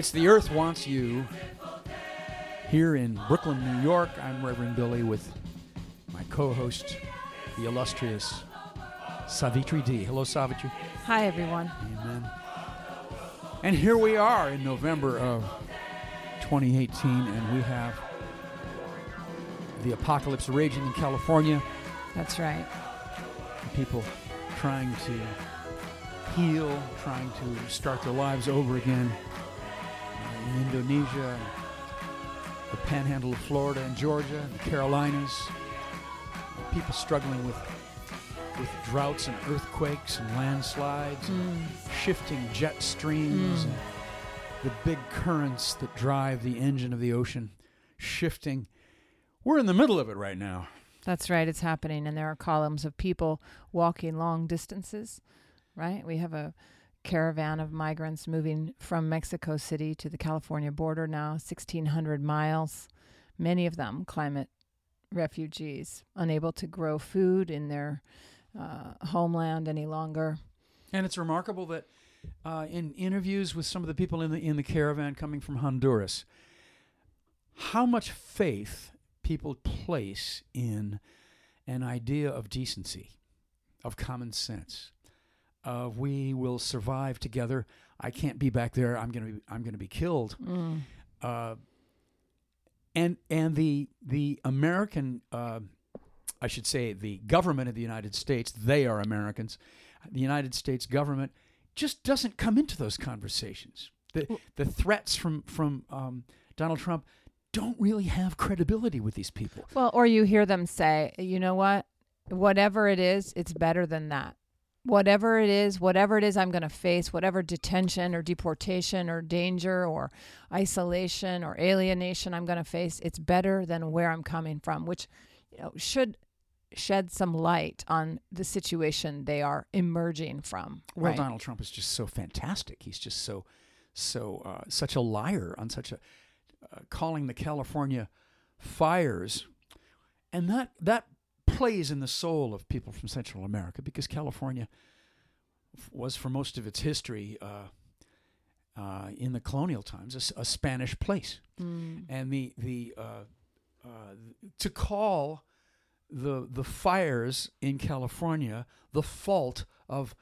It's The Earth Wants You here in Brooklyn, New York. I'm Reverend Billy with my co host, the illustrious Savitri D. Hello, Savitri. Hi, everyone. Amen. And here we are in November of 2018, and we have the apocalypse raging in California. That's right. People trying to heal, trying to start their lives over again in Indonesia, the panhandle of Florida and Georgia, and the Carolinas. People struggling with with droughts and earthquakes and landslides, and shifting jet streams, Mm. and the big currents that drive the engine of the ocean shifting. We're in the middle of it right now. That's right. It's happening. And there are columns of people walking long distances, right? We have a caravan of migrants moving from Mexico City to the California border now, 1,600 miles. Many of them climate refugees, unable to grow food in their uh, homeland any longer. And it's remarkable that uh, in interviews with some of the people in the in the caravan coming from Honduras, how much faith people place in an idea of decency, of common sense, of we will survive together. I can't be back there. I'm gonna be I'm gonna be killed. Mm. Uh, and and the the American, uh, I should say, the government of the United States, they are Americans. The United States government just doesn't come into those conversations. The the threats from from um, Donald Trump don't really have credibility with these people. Well, or you hear them say, you know what? Whatever it is, it's better than that. Whatever it is, whatever it is I'm going to face, whatever detention or deportation or danger or isolation or alienation I'm going to face, it's better than where I'm coming from, which you know should shed some light on the situation they are emerging from. Well, right? Donald Trump is just so fantastic. He's just so so uh, such a liar on such a uh, calling the California fires, and that that plays in the soul of people from Central America because California f- was for most of its history uh, uh, in the colonial times a Spanish place, Mm. and the the uh, uh, to call the the fires in California the fault of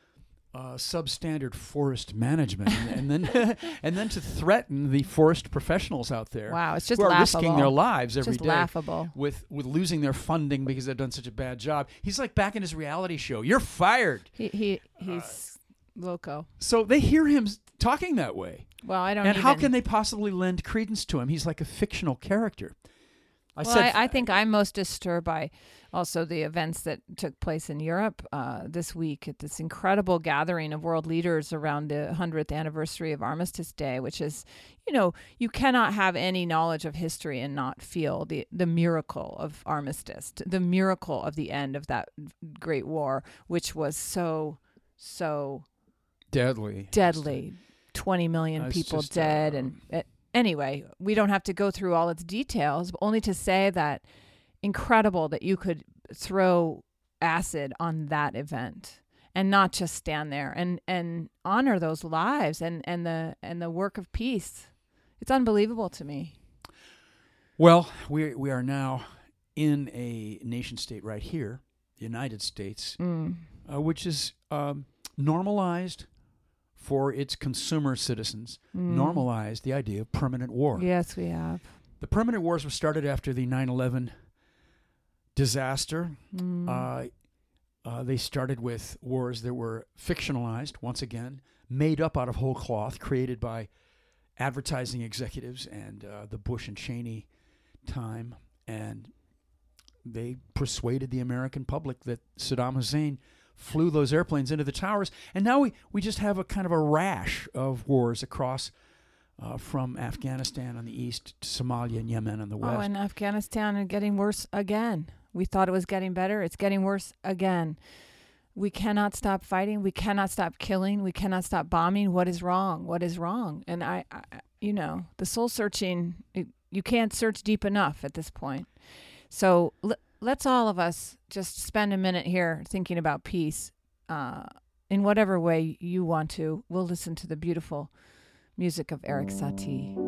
uh, substandard forest management, and, and then and then to threaten the forest professionals out there Wow, it's just who are laughable. risking their lives every day just laughable. with with losing their funding because they've done such a bad job. He's like back in his reality show. You're fired. He he he's loco. So they hear him talking that way, Well, I don't. Know. And how can they possibly lend credence to him? He's like a fictional character. I well, said I, I think I'm most disturbed by also the events that took place in Europe uh, this week at this incredible gathering of world leaders around the 100th anniversary of Armistice Day, which is, you know, you cannot have any knowledge of history and not feel the, the miracle of armistice, the miracle of the end of that great war, which was so, so deadly, deadly. 20 million people just, dead uh, and anyway we don't have to go through all its details but only to say that incredible that you could throw acid on that event and not just stand there and and honor those lives and and the and the work of peace it's unbelievable to me Well, we we are now in a nation state right here, the United States, mm. uh, which is um, normalized for its consumer citizens. Mm. Normalized the idea of permanent war. yes we have The permanent wars were started after the 9/11 disaster. Mm. Uh, uh, they started with wars that were fictionalized, once again, made up out of whole cloth, created by advertising executives and uh, the Bush and Cheney time. And they persuaded the American public that Saddam Hussein flew those airplanes into the towers. And now we, we just have a kind of a rash of wars across uh, from Afghanistan on the east to Somalia and Yemen on the west. Oh, and Afghanistan is getting worse again. We thought it was getting better. It's getting worse again. We cannot stop fighting. We cannot stop killing. We cannot stop bombing. What is wrong? What is wrong? And I, I you know, the soul searching, it, you can't search deep enough at this point. So l- let's all of us just spend a minute here thinking about peace uh, in whatever way you want to. We'll listen to the beautiful Music of Erik Satie.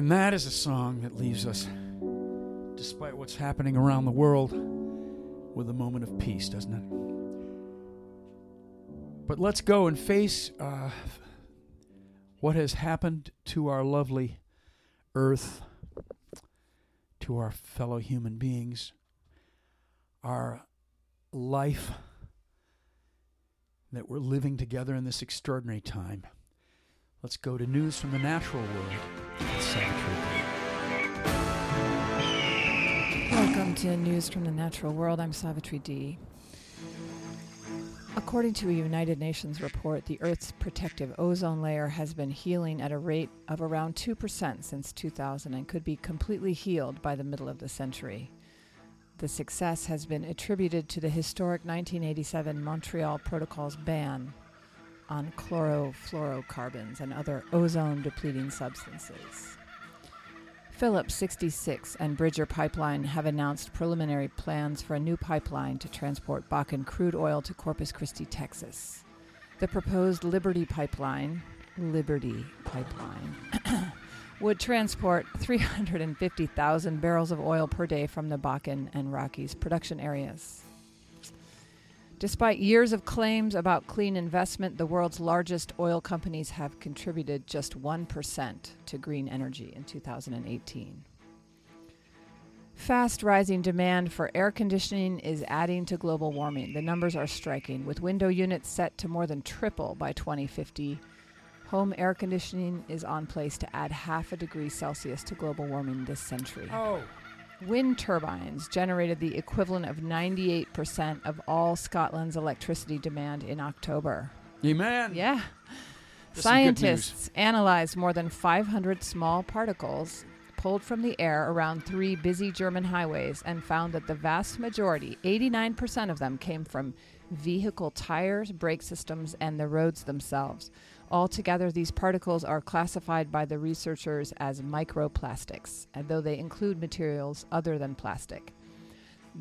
And that is a song that leaves us, despite what's happening around the world, with a moment of peace, doesn't it? But let's go and face uh, what has happened to our lovely earth, to our fellow human beings, our life that we're living together in this extraordinary time. Let's go to news from the natural world. Welcome to News from the Natural World. I'm Savitri D. According to a United Nations report, the Earth's protective ozone layer has been healing at a rate of around 2% since 2000 and could be completely healed by the middle of the century. The success has been attributed to the historic 1987 Montreal Protocol's ban on chlorofluorocarbons and other ozone depleting substances. Phillips 66 and Bridger Pipeline have announced preliminary plans for a new pipeline to transport Bakken crude oil to Corpus Christi, Texas. The proposed Liberty Pipeline, Liberty Pipeline, would transport 350,000 barrels of oil per day from the Bakken and Rockies production areas. Despite years of claims about clean investment, the world's largest oil companies have contributed just 1% to green energy in 2018. Fast rising demand for air conditioning is adding to global warming. The numbers are striking, with window units set to more than triple by 2050. Home air conditioning is on place to add half a degree Celsius to global warming this century. Oh, Wind turbines generated the equivalent of 98% of all Scotland's electricity demand in October. amen. Yeah. That's some good news. Scientists analyzed more than 500 small particles pulled from the air around three busy German highways and found that the vast majority, 89% of them, came from vehicle tires, brake systems, and the roads themselves. Altogether, these particles are classified by the researchers as microplastics, and though they include materials other than plastic.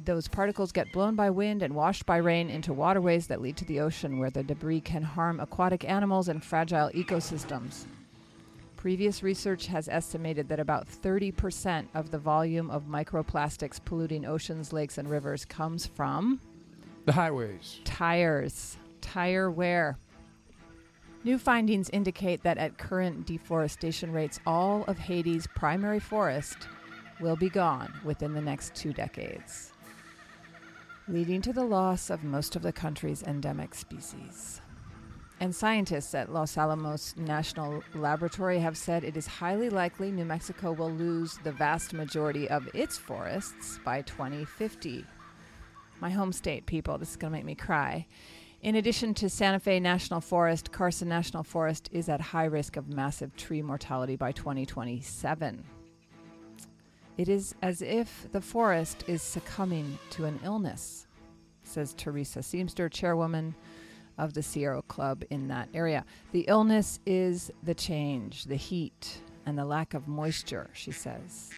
Those particles get blown by wind and washed by rain into waterways that lead to the ocean, where the debris can harm aquatic animals and fragile ecosystems. Previous research has estimated that about 30% of the volume of microplastics polluting oceans, lakes, and rivers comes from The highways. tires, tire wear. New findings indicate that at current deforestation rates, all of Haiti's primary forest will be gone within the next two decades, leading to the loss of most of the country's endemic species. And scientists at Los Alamos National Laboratory have said it is highly likely New Mexico will lose the vast majority of its forests by 2050. My home state, people, this is going to make me cry. In addition to Santa Fe National Forest, Carson National Forest is at high risk of massive tree mortality by 2027. It is as if the forest is succumbing to an illness, says Teresa Seamster, chairwoman of the Sierra Club in that area. The illness is the change, the heat, and the lack of moisture, she says,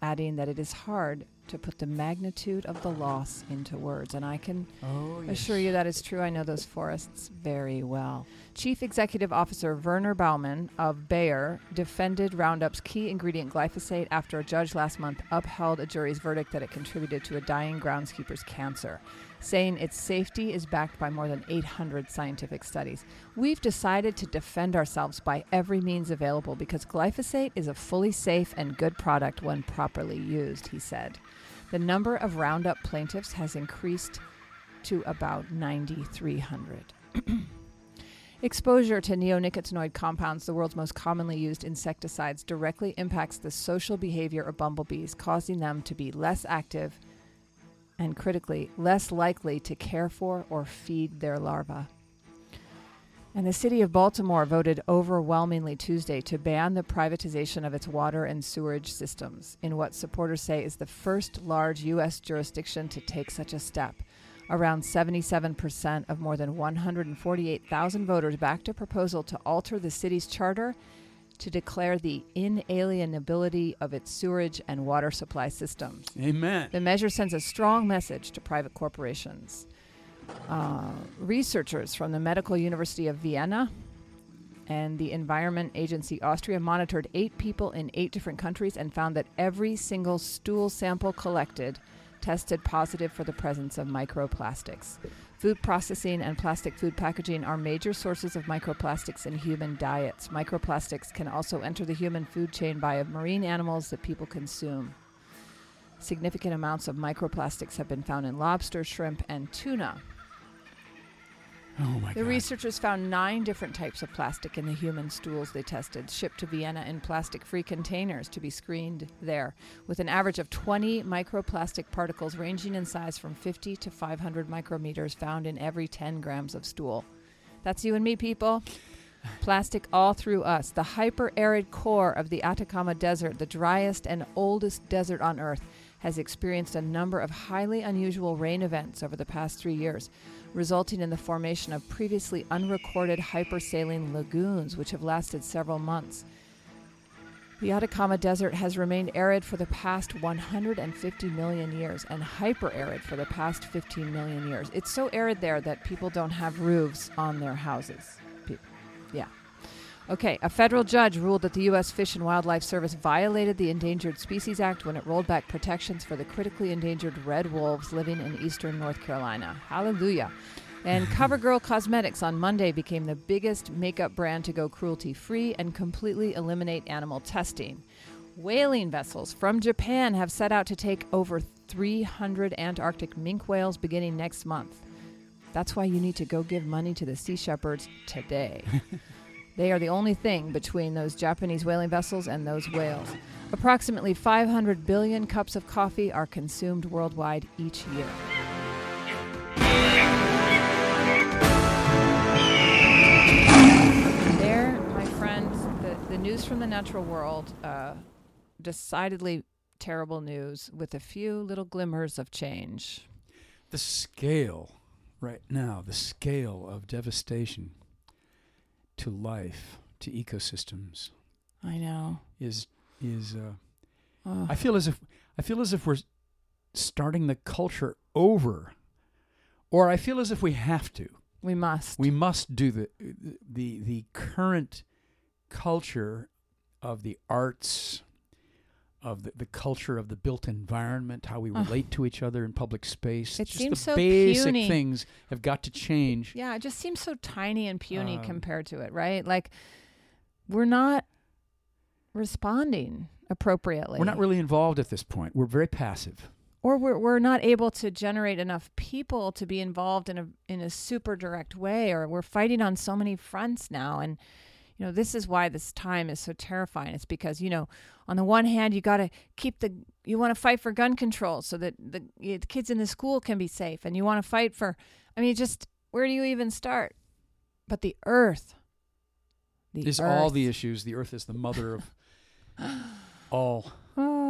adding that it is hard to put the magnitude of the loss into words. And I can Oh, assure you that is true. I know those forests very well. Chief Executive Officer Werner Baumann of Bayer defended Roundup's key ingredient glyphosate after a judge last month upheld a jury's verdict that it contributed to a dying groundskeeper's cancer, saying its safety is backed by more than 800 scientific studies. We've decided to defend ourselves by every means available because glyphosate is a fully safe and good product when properly used, he said. The number of Roundup plaintiffs has increased to about 9,300. Exposure to neonicotinoid compounds, the world's most commonly used insecticides, directly impacts the social behavior of bumblebees, causing them to be less active and, critically, less likely to care for or feed their larvae. And the city of Baltimore voted overwhelmingly Tuesday to ban the privatization of its water and sewerage systems, in what supporters say is the first large U.S. jurisdiction to take such a step. Around 77% of more than 148,000 voters backed a proposal to alter the city's charter to declare the inalienability of its sewerage and water supply systems. Amen. The measure sends a strong message to private corporations. Uh, researchers from the Medical University of Vienna and the Environment Agency Austria monitored eight people in eight different countries and found that every single stool sample collected tested positive for the presence of microplastics. Food processing and plastic food packaging are major sources of microplastics in human diets. Microplastics can also enter the human food chain via marine animals that people consume. Significant amounts of microplastics have been found in lobster, shrimp, and tuna. Oh my The God. researchers found nine different types of plastic in the human stools they tested, shipped to Vienna in plastic free containers to be screened there, with an average of 20 microplastic particles ranging in size from 50 to 500 micrometers found in every 10 grams of stool. That's you and me, people. Plastic all through us. The hyper arid core of the Atacama Desert, the driest and oldest desert on Earth, has experienced a number of highly unusual rain events over the past three years, resulting in the formation of previously unrecorded hypersaline lagoons, which have lasted several months. The Atacama Desert has remained arid for the past 150 million years and hyper arid for the past 15 million years. It's so arid there that people don't have roofs on their houses. Okay, a federal judge ruled that the U.S. Fish and Wildlife Service violated the Endangered Species Act when it rolled back protections for the critically endangered red wolves living in eastern North Carolina. Hallelujah. And CoverGirl Cosmetics on Monday became the biggest makeup brand to go cruelty free and completely eliminate animal testing. Whaling vessels from Japan have set out to take over 300 Antarctic minke whales beginning next month. That's why you need to go give money to the Sea Shepherds today. they are the only thing between those Japanese whaling vessels and those whales. Approximately 500 billion cups of coffee are consumed worldwide each year. There, my friends, the, the news from the natural world, uh, decidedly terrible news with a few little glimmers of change. the scale right now, the scale of devastation to life, to ecosystems I know. is is uh, Oh, I feel as if I feel as if we're starting the culture over or I feel as if we have to. we must. We must do the the the current culture of the arts of the, the culture of the built environment, how we relate to each other in public space. It Just seems the so basic puny. things have got to change. yeah, it just seems so tiny and puny Um, compared to it, right? Like we're not responding appropriately. We're not really involved at this point. We're very passive. or we're we're not able to generate enough people to be involved in a in a super direct way or we're fighting on so many fronts now and you know this is why this time is so terrifying it's because you know on the one hand you got to keep the you want to fight for gun control so that the, the kids in the school can be safe and you want to fight for i mean just where do you even start but the earth the are all the issues. The earth is the mother of all. Oh.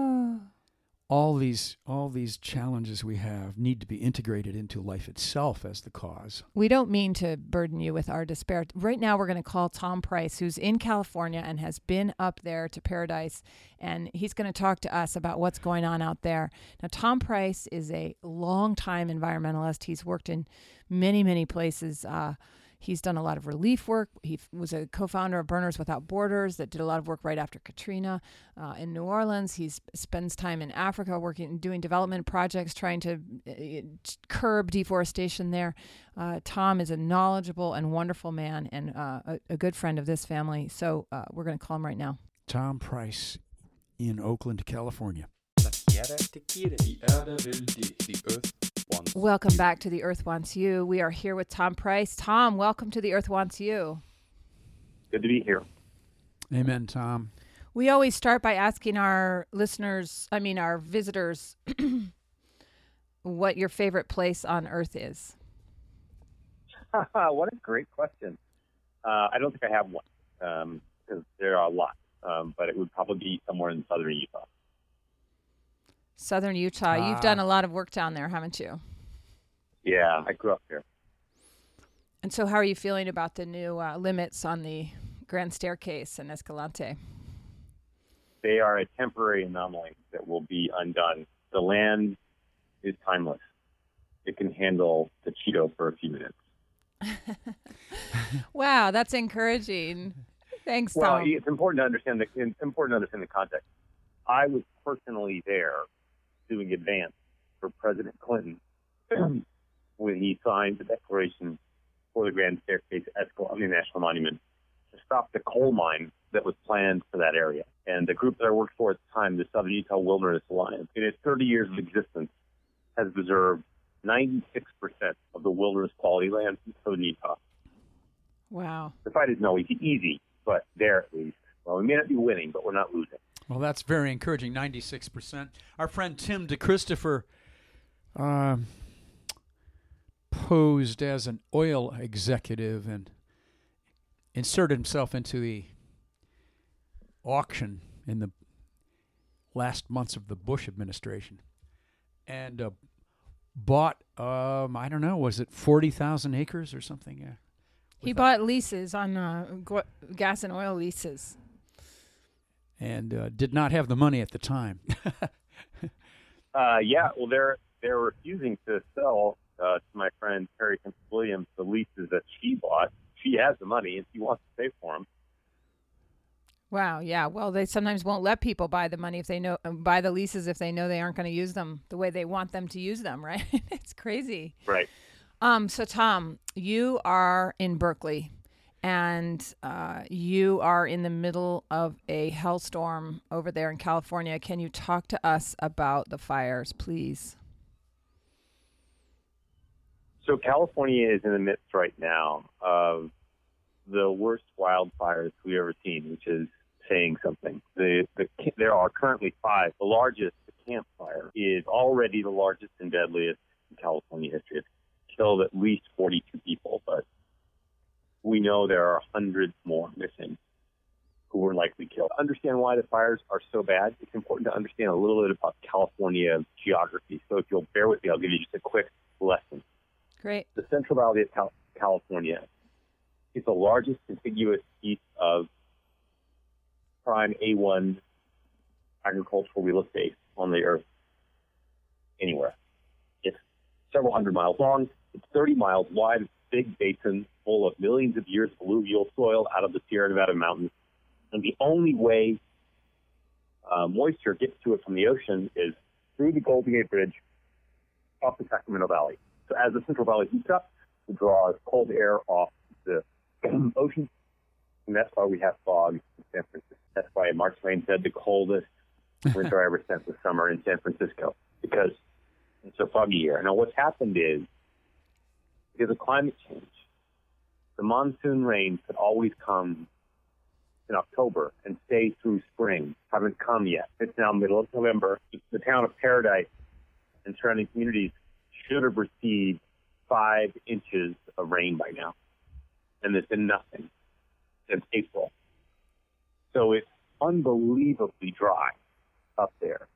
All these all these challenges we have need to be integrated into life itself as the cause. We don't mean to burden you with our despair. Right now, we're going to call Tom Price, who's in California and has been up there to Paradise, and he's going to talk to us about what's going on out there. Now, Tom Price is a longtime environmentalist. He's worked in many, many places. Uh, He's done a lot of relief work. He was a co founder of Burners Without Borders that did a lot of work right after Katrina. Uh, in New Orleans, he spends time in Africa working, doing development projects, trying to uh, curb deforestation there. Uh, Tom is a knowledgeable and wonderful man and uh, a, a, good friend of this family. So uh, we're going to call him right now. Tom Price in Oakland, California. Welcome back to The Earth Wants You. We are here with Tom Price. Tom, welcome to The Earth Wants You. Good to be here. Amen, Tom. We always start by asking our listeners, I mean, our visitors, what your favorite place on Earth is. what a great question. Uh, I don't think I have one because um, there are a lot, um, but it would probably be somewhere in southern Utah. Southern Utah. You've ah. done a lot of work down there, haven't you? Yeah, I grew up here. And so, how are you feeling about the new uh, limits on the Grand Staircase and Escalante? They are a temporary anomaly that will be undone. The land is timeless. It can handle the Cheeto for a few minutes. wow, that's encouraging. Thanks, well, Tom. it's important to understand the it's important to understand the context. I was personally there doing advance for President Clinton when he signed the declaration for the Grand Staircase Escalante National Monument to stop the coal mine that was planned for that area. And the group that I worked for at the time, the Southern Utah Wilderness Alliance, in its 30 years of existence, has preserved 96% of the wilderness quality land in Southern Utah. Wow. The fight is no easy, easy, but there at least. Well, we may not be winning, but we're not losing. Well, that's very encouraging. Ninety-six percent. Our friend Tim DeChristopher uh, posed as an oil executive and inserted himself into the auction in the last months of the Bush administration, and uh, bought. Um, I don't know. Was it forty thousand acres or something? Yeah. He bought leases on uh, gas and oil leases and uh, did not have the money at the time. uh, yeah, well, they're they're refusing to sell uh, to my friend Terry Williams the leases that she bought. She has the money and she wants to pay for them. Wow. Yeah. Well, they sometimes won't let people buy the money if they know uh, buy the leases if they know they aren't going to use them the way they want them to use them. Right. it's crazy. Right. Um. So Tom, you are in Berkeley and uh, you are in the middle of a hellstorm over there in California. Can you talk to us about the fires, please? So, California is in the midst right now of the worst wildfires we've ever seen, which is saying something. The, the, there are currently five. The largest, the Camp Fire, is already the largest and deadliest in California history. It's killed at least 42 people, but we know there are hundreds more missing who were likely killed. Understand why the fires are so bad, it's important to understand a little bit about California geography. So if you'll bear with me, I'll give you just a quick lesson. Great. The Central Valley of Cal- California is the largest contiguous piece of prime A1 agricultural real estate on the earth anywhere. It's several hundred miles long. It's 30 miles wide. It's a big basin full of millions of years of alluvial soil out of the Sierra Nevada mountains. And the only way uh, moisture gets to it from the ocean is through the Golden Gate Bridge off the Sacramento Valley. So as the Central Valley heats up, it draws cold air off the ocean, and that's why we have fog in San Francisco. That's why Mark Twain said the coldest winter I ever spent was summer in San Francisco because it's a foggy year. Now, what's happened is because of climate change, the monsoon rains that always come in October and stay through spring haven't come yet. It's now middle of November. The town of Paradise and surrounding communities should have received five inches of rain by now. And there's been nothing since April. So it's unbelievably dry up there.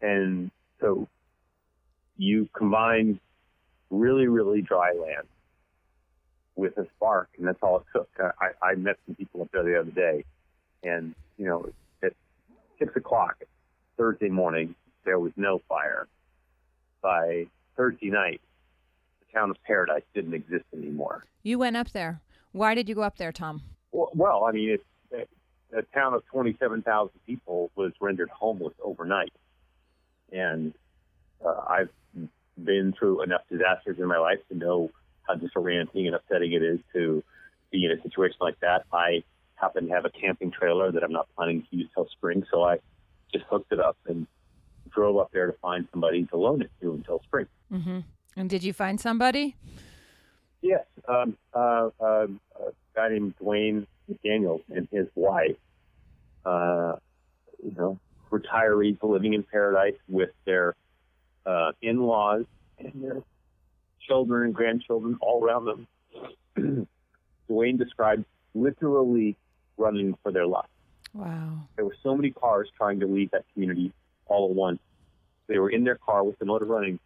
And so you combine really, really dry land with a spark, and that's all it took. I, I met some people up there the other day, and you know, at six o'clock Thursday morning, there was no fire. By Thursday night, the town of Paradise didn't exist anymore. You went up there. Why did you go up there, Tom? Well, well I mean, it's a town of 27,000 people was rendered homeless overnight. And uh, I've been through enough disasters in my life to know how disorienting and upsetting it is to be in a situation like that. I happen to have a camping trailer that I'm not planning to use till spring, so I just hooked it up and drove up there to find somebody to loan it to until spring. Mm-hmm. And did you find somebody? Yes, um, uh, uh, a guy named Dwayne McDaniels and his wife, uh, you know, retirees living in paradise with their uh, in-laws and their children and grandchildren all around them. Dwayne described literally running for their life. Wow. There were so many cars trying to leave that community all at once. They were in their car with the motor running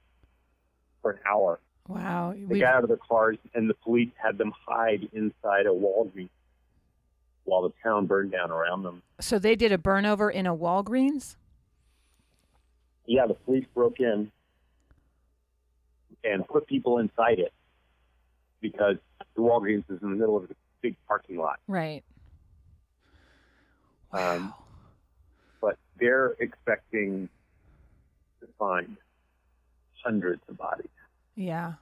for an hour. Wow. They We've- got out of their cars, and the police had them hide inside a Walgreens while the town burned down around them. So they did a burnover in a Walgreens? Yeah, the police broke in and put people inside it because the Walgreens is in the middle of a big parking lot. Right. Um, Wow. But they're expecting find hundreds of bodies. yeah.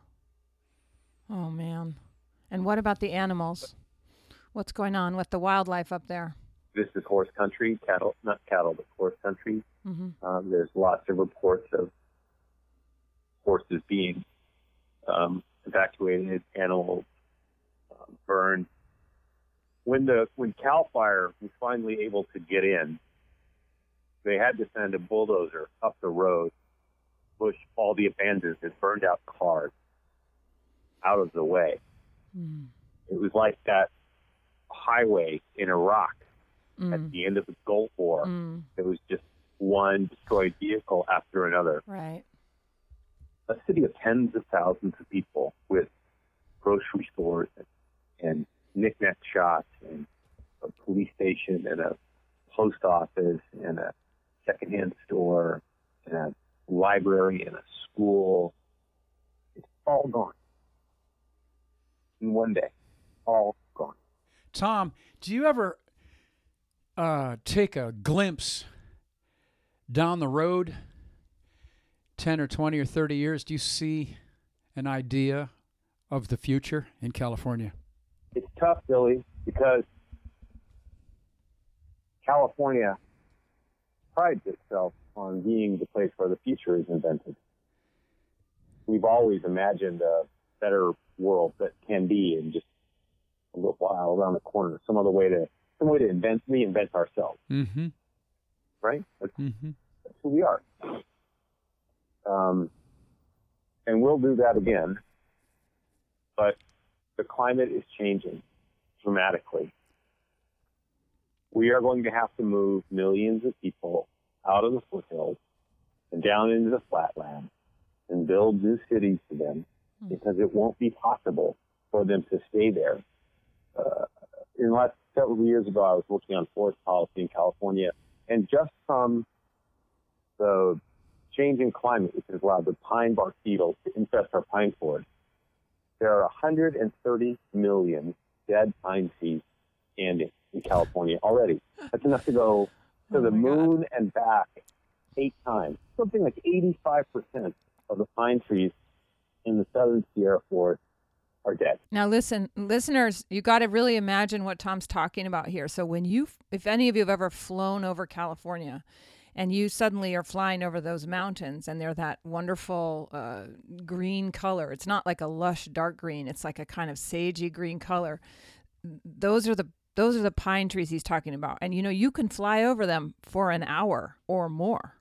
Oh, man. And what about the animals? What's going on with the wildlife up there? This is horse country, cattle, not cattle, but horse country. hmm Um, there's lots of reports of horses being um, evacuated, animals um, burned. When the when Cal Fire was finally able to get in, they had to send a bulldozer up the road, push all the abandoned and burned out cars out of the way. Mm. It was like that highway in Iraq at Mm. the end of the Gulf War. Mm. It was just one destroyed vehicle after another. Right. A city of tens of thousands of people with grocery stores and, and knickknack shops and a police station and a post office and a secondhand store and a library and a school. It's all gone in one day. All gone. Tom, do you ever uh, take a glimpse down the road 10 or 20 or 30 years? Do you see an idea of the future in California? it's tough, Billy, because California prides itself on being the place where the future is invented. We've always imagined a better world that can be in just a little while around the corner. Some other way to some way to invent reinvent ourselves, Mm-hmm. right? That's, Mm-hmm. that's who we are. Um, and we'll do that again. But the climate is changing dramatically. We are going to have to move millions of people out of the foothills and down into the flatland and build new cities for them because it won't be possible for them to stay there. Uh, in the last several years ago, I was working on forest policy in California, and just from the change in climate, which has allowed the pine bark beetles to infest our pine forests, there are 130 million dead pine trees standing in California already. That's enough to go to Oh the my God. moon and back eight times. Something like 85% of the pine trees in the southern Sierra Forest are dead. Now, listen, listeners, you got to really imagine what Tom's talking about here. So, when you, if any of you have ever flown over California, and you suddenly are flying over those mountains, and they're that wonderful uh, green color. It's not like a lush dark green; it's like a kind of sagey green color. Those are the those are the pine trees he's talking about, and you know you can fly over them for an hour or more.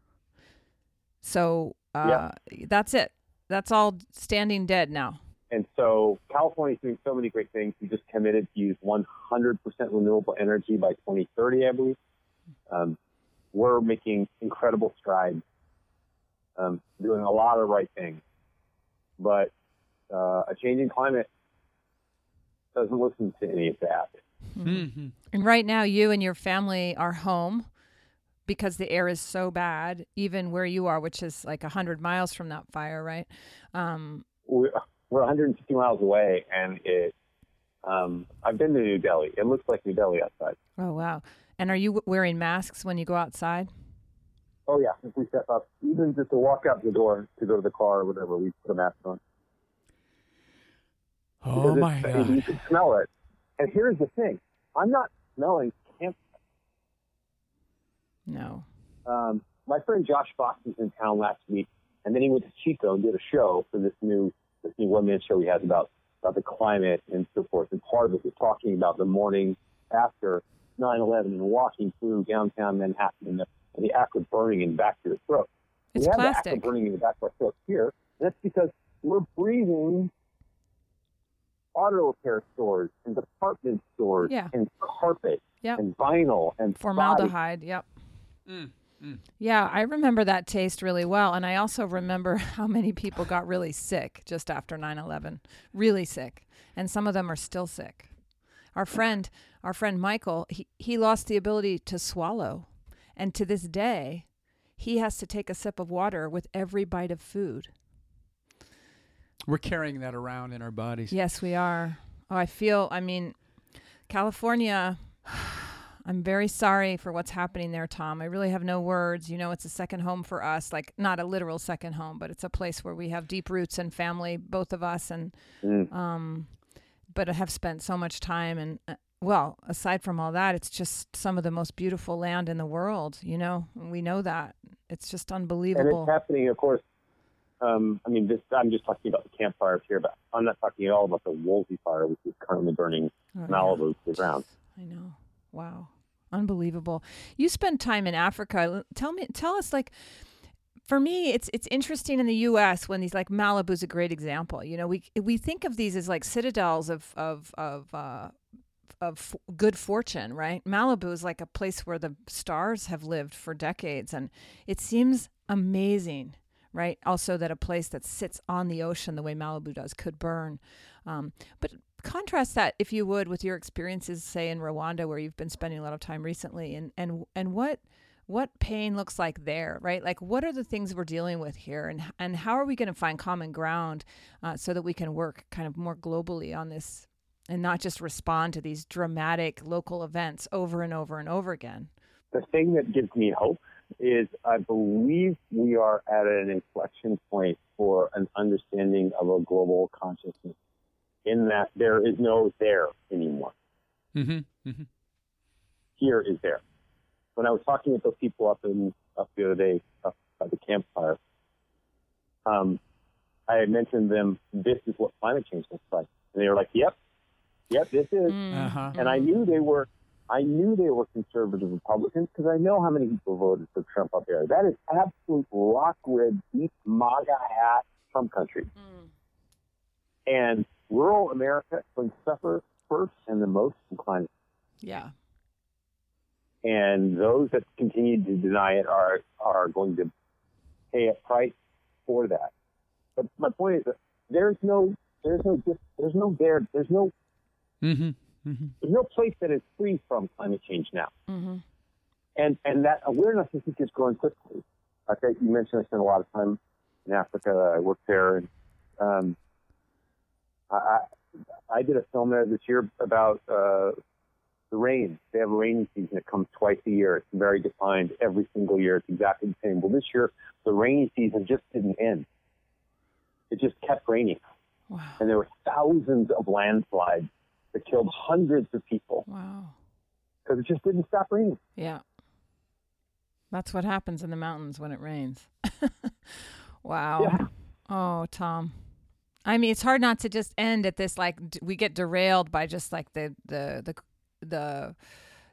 So uh, that's it. That's all standing dead now. And so California's doing so many great things. We just committed to use 100% renewable energy by 2030, I believe. Um, we're making incredible strides um, doing a lot of right things. But uh, a changing climate doesn't listen to any of that. Mm-hmm. And right now, you and your family are home because the air is so bad, even where you are, which is like 100 miles from that fire, right? Um, We're, we're 150 miles away, and it. Um, I've been to New Delhi. It looks like New Delhi outside. oh, wow. And are you wearing masks when you go outside? Oh yeah, if we step up, even just to walk out the door to go to the car or whatever, we put a mask on. Oh Because my God. You can smell it. And here's the thing: I'm not smelling camp. No. Um, my friend Josh Fox was in town last week, and then he went to Chico and did a show for this new this new one man show he has about about the climate and so forth. And part of it was talking about the morning after 9/11 and walking through downtown Manhattan and the, and the act burning in the back of your throat. It's we have the plastic. act of burning in the back of our throat here. And that's because we're breathing auto repair stores and department stores Yeah. and carpet Yep. and vinyl and body. Formaldehyde. Yep. Mm, mm. Yeah, I remember that taste really well. And I also remember how many people got really sick just after 9 11. Really sick. And some of them are still sick. Our friend, our friend Michael, he, he lost the ability to swallow. And to this day, he has to take a sip of water with every bite of food. We're carrying that around in our bodies. Yes, we are. Oh, I feel, I mean, California, I'm very sorry for what's happening there, Tom. I really have no words. You know, it's a second home for us, like not a literal second home, but it's a place where we have deep roots and family, both of us, and, Mm. um, but I have spent so much time and, uh, well, aside from all that, it's just some of the most beautiful land in the world. You know, we know that. It's just unbelievable. And unbelievable. it's happening, of course. Um, I mean, this, I'm just talking about the Camp Fires here, but I'm not talking at all about the Woolsey fire, which is currently burning Oh, yeah. Malibu to the ground. I know. Wow. Unbelievable. You spend time in Africa. Tell me tell us like for me it's it's interesting in the US when these like Malibu's a great example. You know, we we think of these as like citadels of of of uh of f- good fortune, right? Malibu is like a place where the stars have lived for decades and it seems amazing, right? Also that a place that sits on the ocean the way Malibu does could burn. Um, but contrast that if you would with your experiences say in Rwanda where you've been spending a lot of time recently and and and what what pain looks like there right like what are the things we're dealing with here and and how are we going to find common ground uh, so that we can work kind of more globally on this and not just respond to these dramatic local events over and over and over again The thing that gives me hope is I believe we are at an inflection point for an understanding of a global consciousness in that there is no there anymore. Mm-hmm. Mm-hmm. Here is there. When I was talking with those people up in up the other day up by the Camp Fire, um, I had mentioned them. This is what climate change looks like, and they were like, "Yep, yep, this is." Mm, Uh-huh. And I knew they were, I knew they were conservative Republicans because I know how many people voted for Trump up there. That is absolute rock red, deep MAGA hat Trump country. mm, And rural America is going to suffer first and the most from climate. yeah And those that continue to deny it are are going to pay a price for that. But my point is that there's no there's no there's no there there's no Mm-hmm. Mm-hmm. there's no place that is free from climate change now. mm-hmm. and and that awareness I think is growing quickly. I, you mentioned, I spent a lot of time in Africa. I worked there, and um, I, I I did a film there this year about uh, the rain. They have a rainy season that comes twice a year. It's very defined every single year. It's exactly the same. Well, this year the rainy season just didn't end. It just kept raining, wow and there were thousands of landslides that killed hundreds of people wow because it just didn't stop raining. Yeah. That's what happens in the mountains when it rains. wow. Yeah. Oh, Tom. I mean, it's hard not to just end at this like d- we get derailed by just like the the the the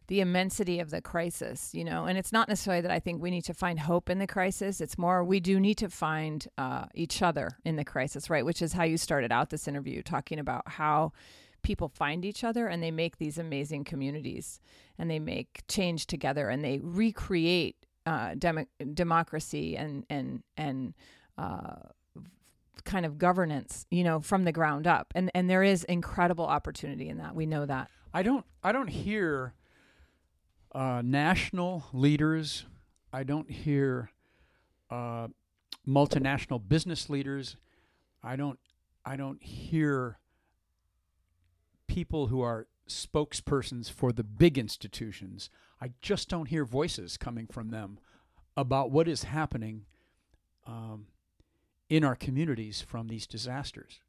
the immensity of the crisis, you know. And it's not necessarily that I think we need to find hope in the crisis. It's more we do need to find uh, each other in the crisis, right? Which is how you started out this interview, talking about how people find each other and they make these amazing communities and they make change together and they recreate uh, demo- democracy and and and uh, kind of governance, you know, from the ground up. And and there is incredible opportunity in that. We know that. I don't I don't hear uh, national leaders. I don't hear uh, multinational business leaders. I don't I don't hear people who are spokespersons for the big institutions. I just don't hear voices coming from them about what is happening um, in our communities from these disasters.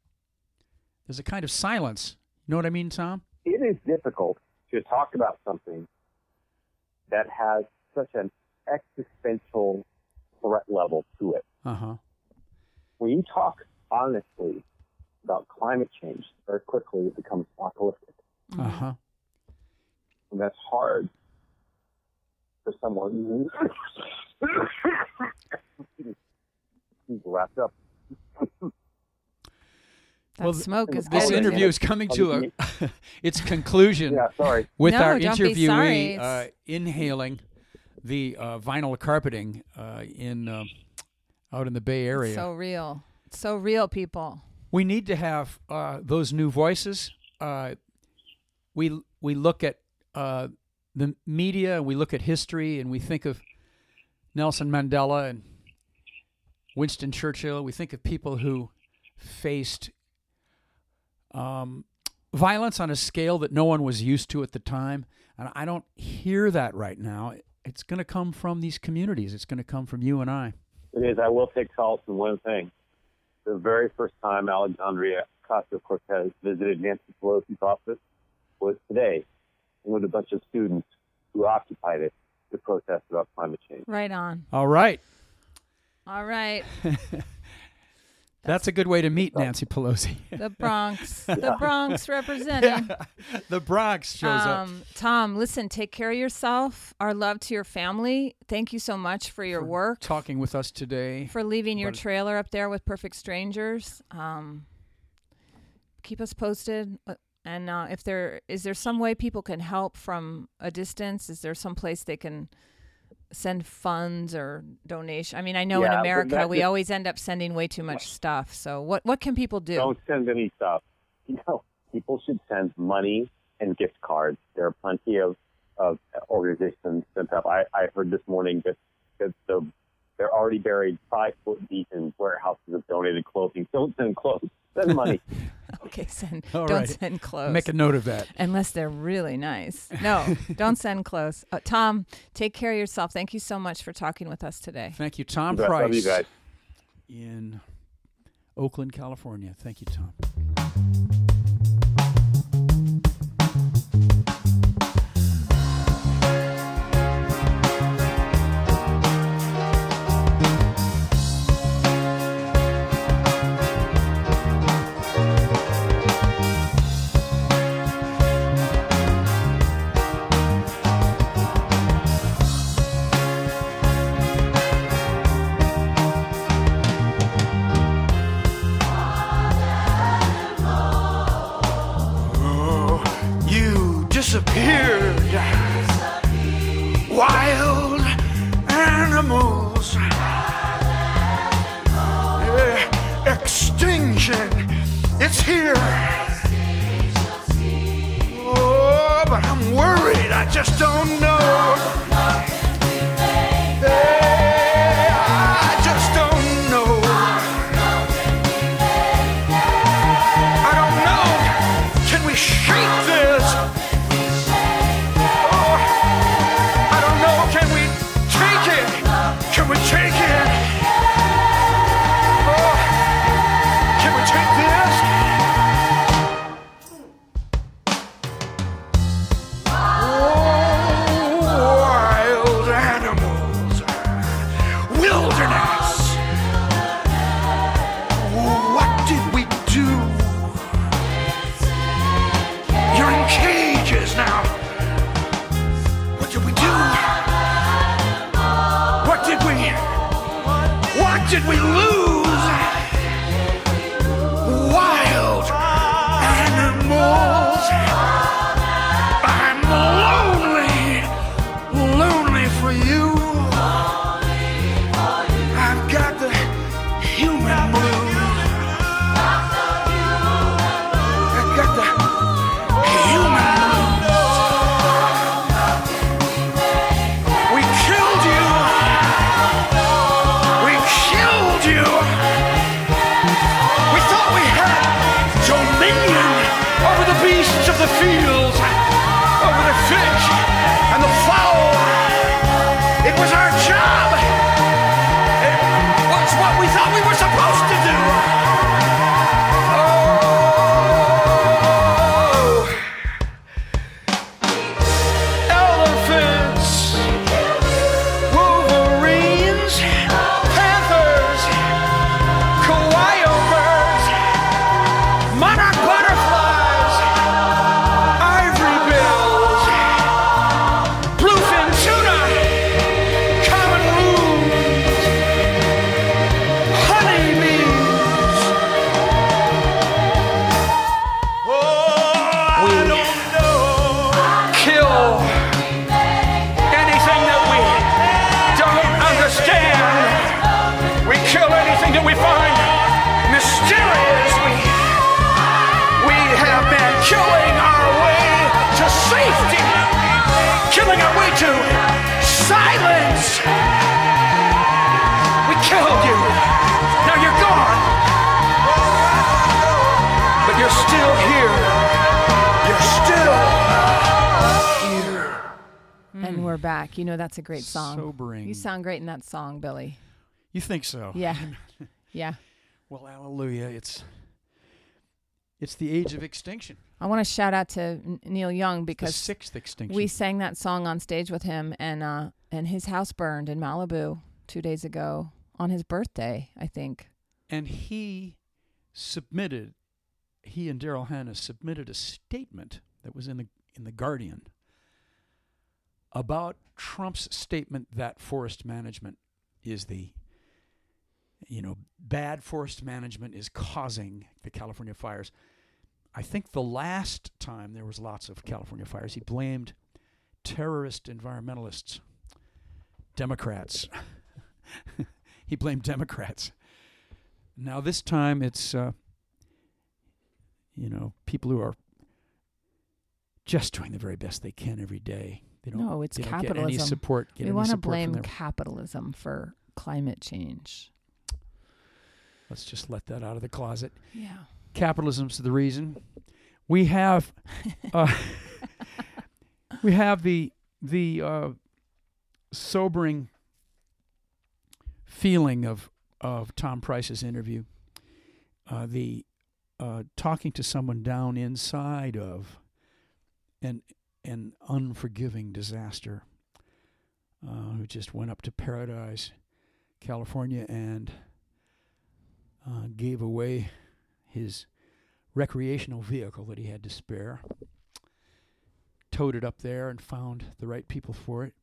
There's a kind of silence. You know what I mean, Tom? It is difficult to talk about something that has such an existential threat level to it. Uh huh. When you talk honestly about climate change, very quickly it becomes apocalyptic. Mm-hmm. Uh huh. And that's hard for someone who's wrapped up. That Well, th- smoke is This good. interview is coming to a, its conclusion Yeah, sorry. with No, our don't be interviewee sorry. uh, inhaling the uh, vinyl carpeting uh, in uh, out in the Bay Area. So real. So real, people. We need to have uh, those new voices. Uh, we we look at uh, the media, and we look at history, and we think of Nelson Mandela and Winston Churchill. We think of people who faced um, violence on a scale that no one was used to at the time, and I don't hear that right now. It's going to come from these communities. It's going to come from you and I. It is. I will take solace in one thing. The very first time Alexandria Ocasio Cortez visited Nancy Pelosi's office was today with a bunch of students who occupied it to protest about climate change. Right on. All right. All right. That's a good way to meet Nancy Pelosi. The Bronx. The Bronx representing. the Bronx shows up. Um, Tom, listen, take care of yourself. Our love to your family. Thank you so much for your For work, Talking with us today. for leaving your trailer up there with perfect strangers. Um, keep us posted. Uh, And uh, if there is there some way people can help from a distance, is there some place they can send funds or donation? I mean, I know in Yeah, but America we always end up sending way too much stuff. So what what can people do? Don't send any stuff. You know, people should send money and gift cards. There are plenty of, of organizations sent up. I, I heard this morning that, that the, they're already buried five foot deep in warehouses of donated clothing. Don't send clothes. Send money. Okay, send All don't right. send clothes. Make a note of that. Unless they're really nice. No, don't send clothes. Uh, Tom, take care of yourself. Thank you so much for talking with us today. Thank you, Tom Love Price you guys. in Oakland, California. Thank you, Tom. That's a great song. Sobering. You sound great in that song, Billy. You think so? Yeah. Yeah. Well, hallelujah. It's it's the age of extinction. I want to shout out to Neil Young because sixth extinction. we sang that song on stage with him, and uh, and his house burned in Malibu two days ago on his birthday, I think. and he submitted he and Daryl Hannah submitted a statement that was in the in the Guardian about Trump's statement that forest management is the you know bad forest management is causing the California fires. I think the last time there was lots of California fires, he blamed terrorist environmentalists, Democrats. he blamed Democrats. Now this time it's uh, you know people who are just doing the very best they can every day. They don't. No, it's get any capitalism. support. We want to blame capitalism for climate change. Let's just let that out of the closet. Yeah. Capitalism's the reason. We have, uh, we have the the uh, sobering feeling of of Tom Price's interview. Uh, the uh, talking to someone down inside of an an unforgiving disaster, uh, who just went up to Paradise, California, and uh, gave away his recreational vehicle that he had to spare, towed it up there and found the right people for it.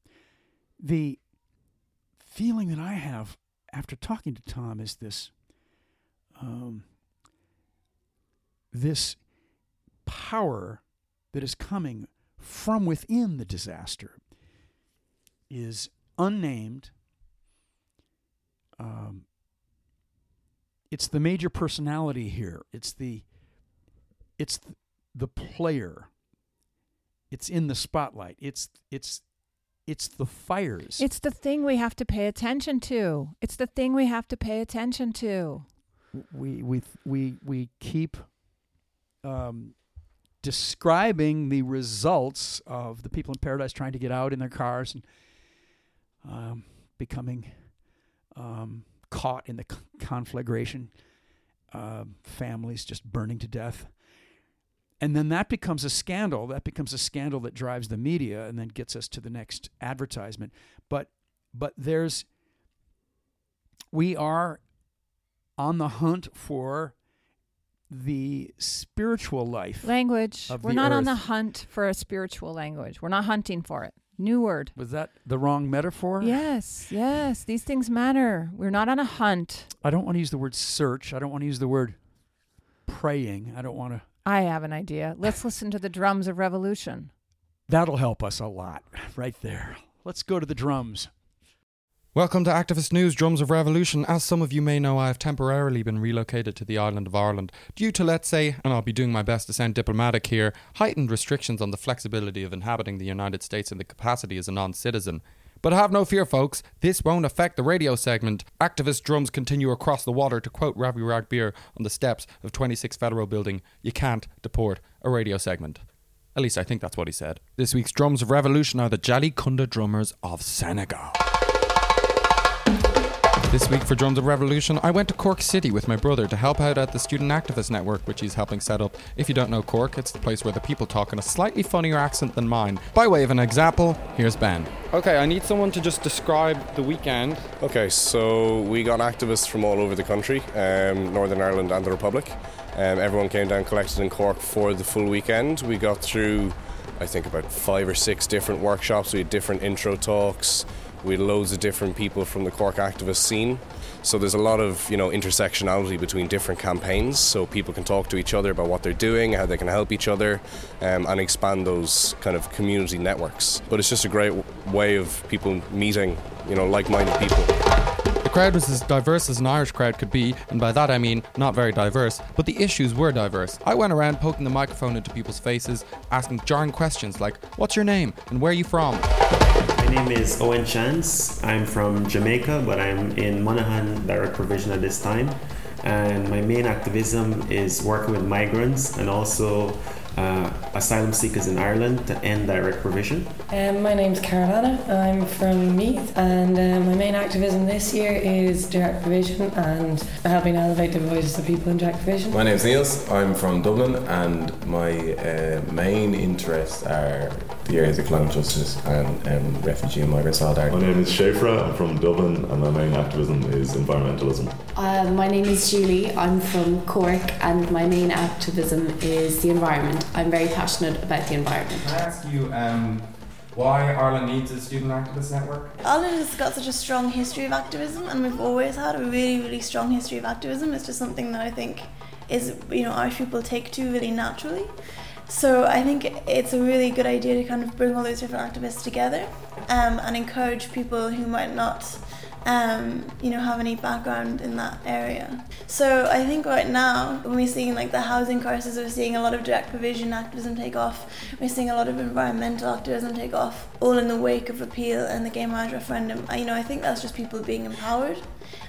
The feeling that I have after talking to Tom is this um, this power that is coming from within the disaster is unnamed. Um, it's the major personality here. It's the it's th- the player. It's in the spotlight. It's it's it's the fires. It's the thing we have to pay attention to. It's the thing we have to pay attention to. we we we we keep um, describing the results of the people in paradise trying to get out in their cars and um, becoming um, caught in the conflagration, um families just burning to death. And then that becomes a scandal. That becomes a scandal that drives the media and then gets us to the next advertisement. But but there's we are on the hunt for the spiritual life. Language. We're not on the hunt for a spiritual language. We're not hunting for it. New word. Was that the wrong metaphor? Yes, yes. These things matter. We're not on a hunt. I don't want to use the word search. I don't want to use the word praying. I don't want to. I have an idea. Let's listen to the drums of revolution. That'll help us a lot right there. Let's go to the drums. Welcome to Activist News Drums of Revolution. As some of you may know, I have temporarily been relocated to the island of Ireland due to, let's say, and I'll be doing my best to sound diplomatic here, heightened restrictions on the flexibility of inhabiting the United States in the capacity as a non citizen. But have no fear, folks, this won't affect the radio segment. Activist drums continue across the water to quote Ravi Ragbir on the steps of 26 Federal Building You can't deport a radio segment. At least I think that's what he said. This week's Drums of Revolution are the Jali Kunda drummers of Senegal. This week for Drums of Revolution, I went to Cork City with my brother to help out at the Student Activist Network, which he's helping set up. If you don't know Cork, it's the place where the people talk in a slightly funnier accent than mine. By way of an example, here's Ben. Okay, I need someone to just describe the weekend. Okay, so we got activists from all over the country, um, Northern Ireland and the Republic. Um, everyone came down, collected in Cork for the full weekend. We got through, I think, about five or six different workshops. We had different intro talks. Had loads of different people from the Cork activist scene. So there's a lot of you know intersectionality between different campaigns, so people can talk to each other about what they're doing, how they can help each other, um, and expand those kind of community networks. But it's just a great w- way of people meeting, you know, like-minded people. The crowd was as diverse as an Irish crowd could be, and by that I mean not very diverse, but the issues were diverse. I went around poking the microphone into people's faces, asking jarring questions like, What's your name? and Where are you from? My name is Owen Chance. I'm from Jamaica, but I'm in Monaghan Direct Provision at this time. And my main activism is working with migrants and also uh, asylum seekers in Ireland to end direct provision. Um, my name's Carolina. I'm from Meath, and um, my main activism this year is direct provision and helping elevate the voices of people in direct provision. My name's Niels. I'm from Dublin, and my uh, main interests are the areas of climate justice and um, refugee and migrant solidarity. My name is Shafra. I'm from Dublin, and my main activism is environmentalism. Uh, my name is Julie. I'm from Cork, and my main activism is the environment. I'm very passionate about the environment. Can I ask you um, why Ireland needs a student activist network? Ireland has got such a strong history of activism, and we've always had a really, really strong history of activism. It's just something that I think is, you know, Irish people take to really naturally. So I think it's a really good idea to kind of bring all those different activists together um, and encourage people who might not, um, you know, have any background in that area. So I think right now, when we're seeing like the housing crisis, we're seeing a lot of direct provision activism take off. We're seeing a lot of environmental activism take off, all in the wake of repeal and the gay marriage referendum. You know, I think that's just people being empowered,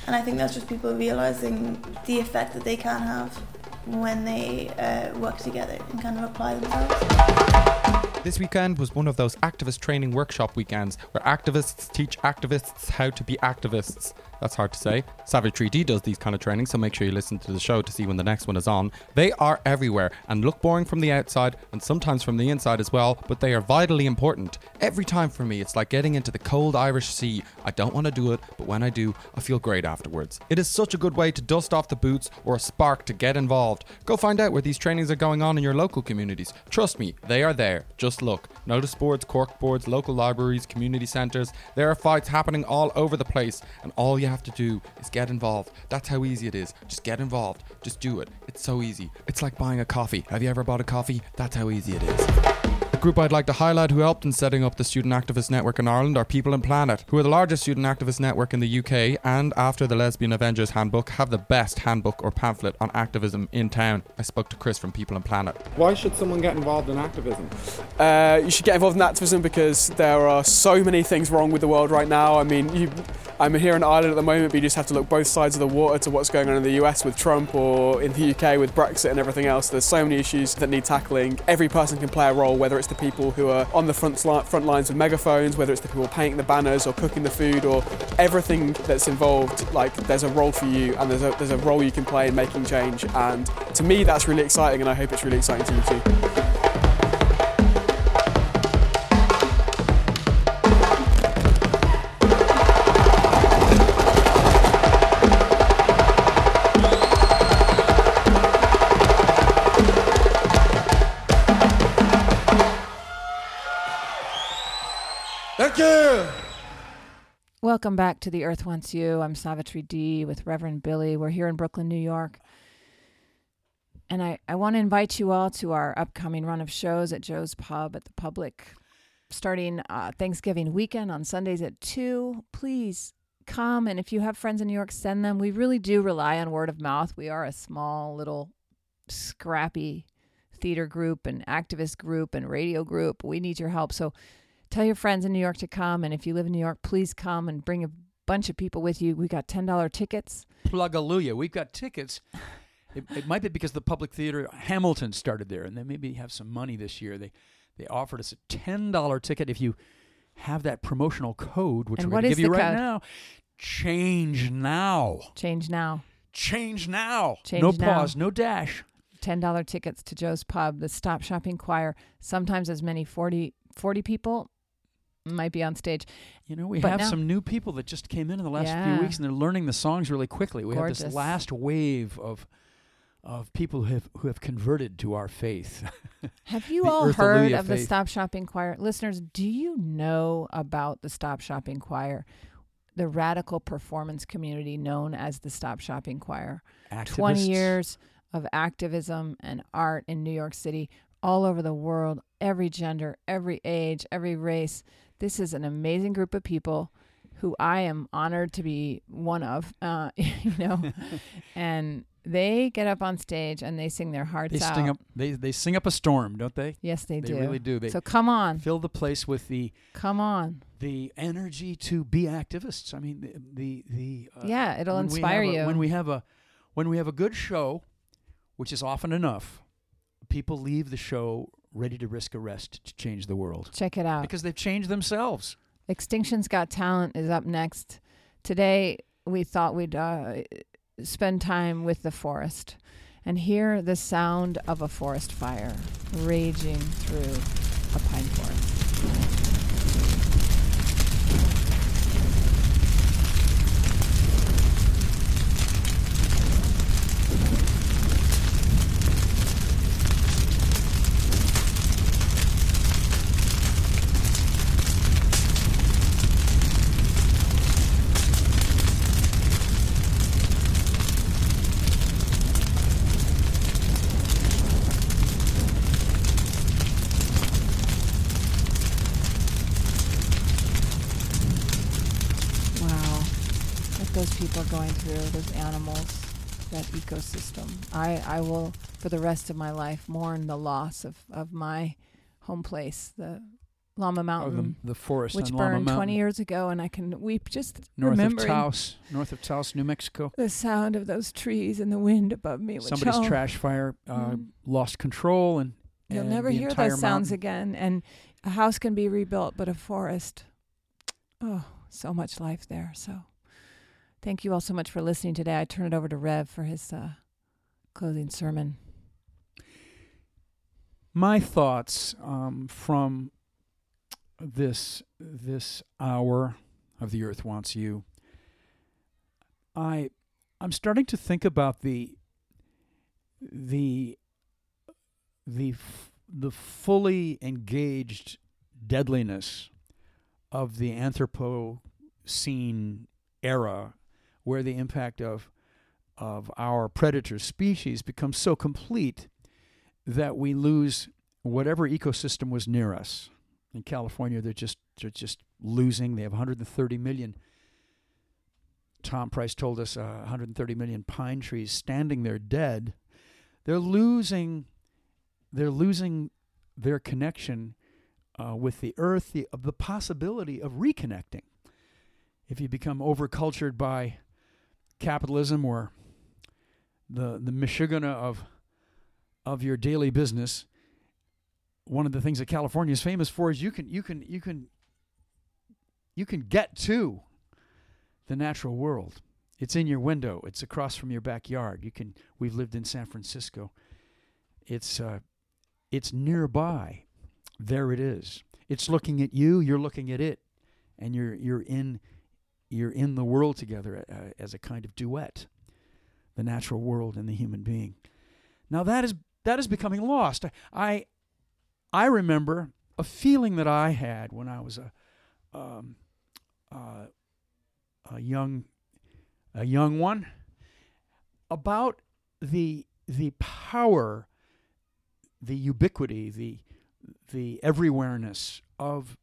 and I think that's just people realizing the effect that they can have when they uh, work together and kind of apply themselves. This weekend was one of those activist training workshop weekends where activists teach activists how to be activists. That's hard to say. Savitri D does these kind of trainings, so make sure you listen to the show to see when the next one is on. They are everywhere and look boring from the outside and sometimes from the inside as well, but they are vitally important. Every time for me, it's like getting into the cold Irish Sea. I don't want to do it, but when I do, I feel great afterwards. It is such a good way to dust off the boots or a spark to get involved. Go find out where these trainings are going on in your local communities. Trust me, they are there. Just look. Notice boards, cork boards, local libraries, community centres. There are fights happening all over the place, and all you have to do is get involved. That's how easy it is. Just get involved. Just do it. It's so easy. It's like buying a coffee. Have you ever bought a coffee? That's how easy it is. The group I'd like to highlight who helped in setting up the Student Activist Network in Ireland are People and Planet, who are the largest student activist network in the UK and, after the Lesbian Avengers Handbook, have the best handbook or pamphlet on activism in town. I spoke to Chris from People and Planet. Why should someone get involved in activism? Uh, you should get involved in activism because there are so many things wrong with the world right now. I mean, you, I'm here in Ireland at the moment, but you just have to look both sides of the water to what's going on in the US with Trump or in the UK with Brexit and everything else. There's so many issues that need tackling. Every person can play a role, whether it's the people who are on the front, front lines with megaphones, whether it's the people painting the banners or cooking the food or everything that's involved. Like, there's a role for you and there's a, there's a role you can play in making change. And to me, that's really exciting, and I hope it's really exciting to you too. Thank you. Welcome back to The Earth Wants You. I'm Savitri D with Reverend Billy. We're here in Brooklyn, New York. And I, I want to invite you all to our upcoming run of shows at Joe's Pub at the Public starting uh, Thanksgiving weekend on Sundays at 2. Please come. And if you have friends in New York, send them. We really do rely on word of mouth. We are a small, little, scrappy theater group and activist group and radio group. We need your help. So tell your friends in New York to come. And if you live in New York, please come and bring a bunch of people with you. We got $10 tickets. Plugalooya. We've got tickets. It, it might be because the public theater Hamilton started there, and they maybe have some money this year. They they offered us a ten dollar ticket if you have that promotional code, which And we're going to give you right code? now. Change now. Change now. Change now. Change no now. pause. No dash. $10 tickets to Joe's Pub, the Stop Shopping Choir. Sometimes as many 40, 40 people might be on stage. You know, we But have now- some new people that just came in in the last Yeah. few weeks, and they're learning the songs really quickly. We have this last wave of of people who have who have converted to our faith. Have you all Earth heard Alleluia of the. Stop Shopping Choir? Listeners, do you know about the Stop Shopping Choir? The radical performance community known as the Stop Shopping Choir. 20 years of activism and art in New York City, all over the world, every gender, every age, every race. This is an amazing group of people who I am honored to be one of, uh, you know, and they get up on stage and they sing their hearts They out. sing up. They they sing up a storm, don't they? Yes, they, They do. They really do. They so come on, Fill the place with the come on. the energy to be activists. I mean, the the, the uh, Yeah, it'll inspire a- you. when we have a when we have a good show, which is often enough. people leave the show ready to risk arrest to change the world Check it out. because they've changed themselves. Extinction's Got Talent is up next. Today, we thought we'd uh, spend time with the forest and hear the sound of a forest fire raging through a pine forest. What those people are going through, those animals, that ecosystem. I, I will, for the rest of my life, mourn the loss of, of my home place, the Lama Oh, Mountain, the, the forest which Llama burned Mountain, 20 years ago, and I can weep just north of Taos, north of Taos, New Mexico. the sound of those trees and the wind above me. Somebody's oh, trash fire uh, Mm. lost control, and You'll and never hear those sounds again. And a house can be rebuilt, but a forest, oh, so much life there. So thank you all so much for listening today. I turn it over to Rev for his uh, closing sermon. my thoughts um, from this this hour of the earth wants you i i'm starting to think about the the the f- the fully engaged deadliness of the anthropocene era where the impact of of our predator species becomes so complete that we lose whatever ecosystem was near us. In California, they're just they're just losing. They have 130 million. Tom Price told us uh, 130 million pine trees standing there dead. They're losing. They're losing their connection uh, with the earth. The the possibility of reconnecting. If you become overcultured by capitalism or the the Michigana of of your daily business, one of the things that California is famous for is you can you can you can you can get to the natural world. It's in your window. It's across from your backyard. You can we've lived in San Francisco. It's uh it's nearby. There it is. It's looking at you, you're looking at it, and you're you're in you're in the world together uh, as a kind of duet. The natural world and the human being. Now that is that is becoming lost. I, I I remember a feeling that I had when I was a um, uh, a young a young one about the the power, the ubiquity, the the everywhereness of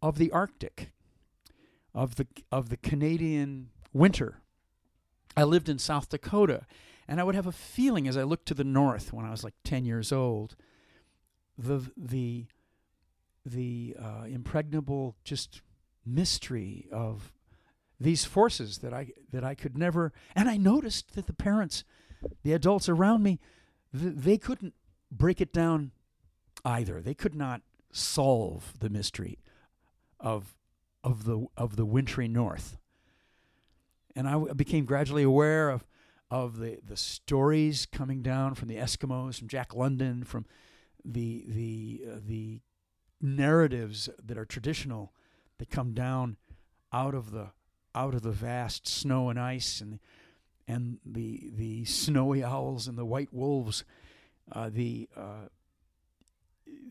of the Arctic, of the of the Canadian winter. I lived in South Dakota, and I would have a feeling as I looked to the north when I was like ten years old, the the the uh, impregnable just mystery of these forces that I that I could never and I noticed that the parents the adults around me th- they couldn't break it down either they could not solve the mystery of of the of the wintry north. And I w- became gradually aware of of the the stories coming down from the Eskimos from Jack London from the the uh, the narratives that are traditional that come down out of the out of the vast snow and ice and and the the snowy owls and the white wolves uh, the uh,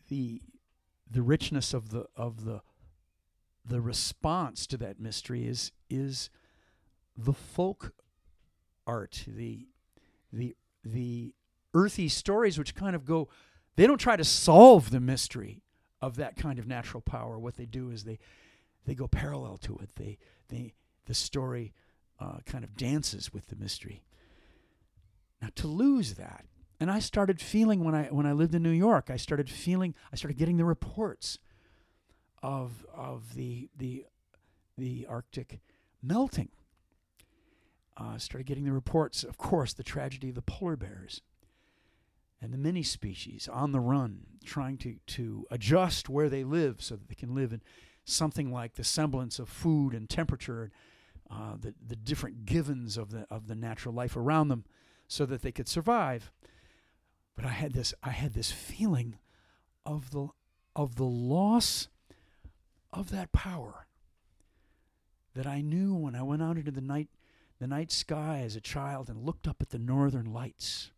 the the richness of the of the the response to that mystery is is the folk art the the the earthy stories which kind of go they don't try to solve the mystery of that kind of natural power. What they do is they they go parallel to it. They they the story uh, kind of dances with the mystery. Now to lose that and i started feeling when i when i lived in new york i started feeling i started getting the reports of of the the the arctic melting uh, started getting the reports of course the tragedy of the polar bears and the many species on the run, trying to, to adjust where they live so that they can live in something like the semblance of food and temperature, uh, the, the different givens of the, of the natural life around them so that they could survive. But I had this, I had this feeling of the, of the loss of that power that I knew when I went out into the night, the night sky as a child and looked up at the northern lights.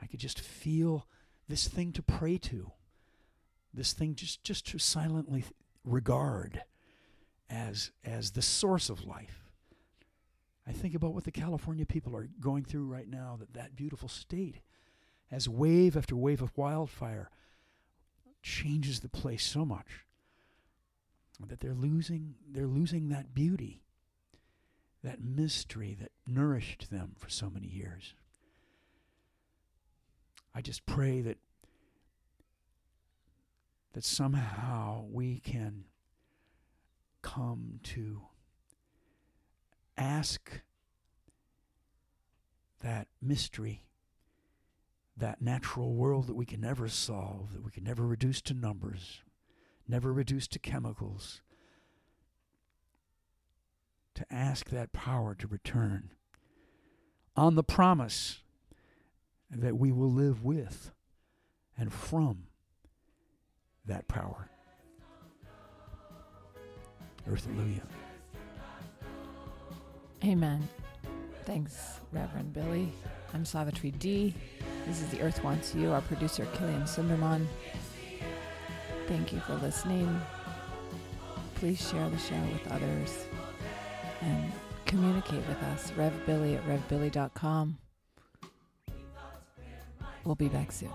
I could just feel this thing to pray to, this thing just, just to silently regard as, as the source of life. I think about what the California people are going through right now, that that beautiful state, as wave after wave of wildfire changes the place so much that they're losing they're losing that beauty that mystery that nourished them for so many years. I just pray that that somehow we can come to ask that mystery that natural world that we can never solve that we can never reduce to numbers never reduced to chemicals, to ask that power to return on the promise that we will live with and from that power. Earth Hallelujah. Amen. Thanks, Reverend Billy. I'm Savitri D. This is The Earth Wants You. Our producer, Killian Sunderman. Thank you for listening. Please share the show with others and communicate with us. RevBilly at revbilly.com. We'll be back soon.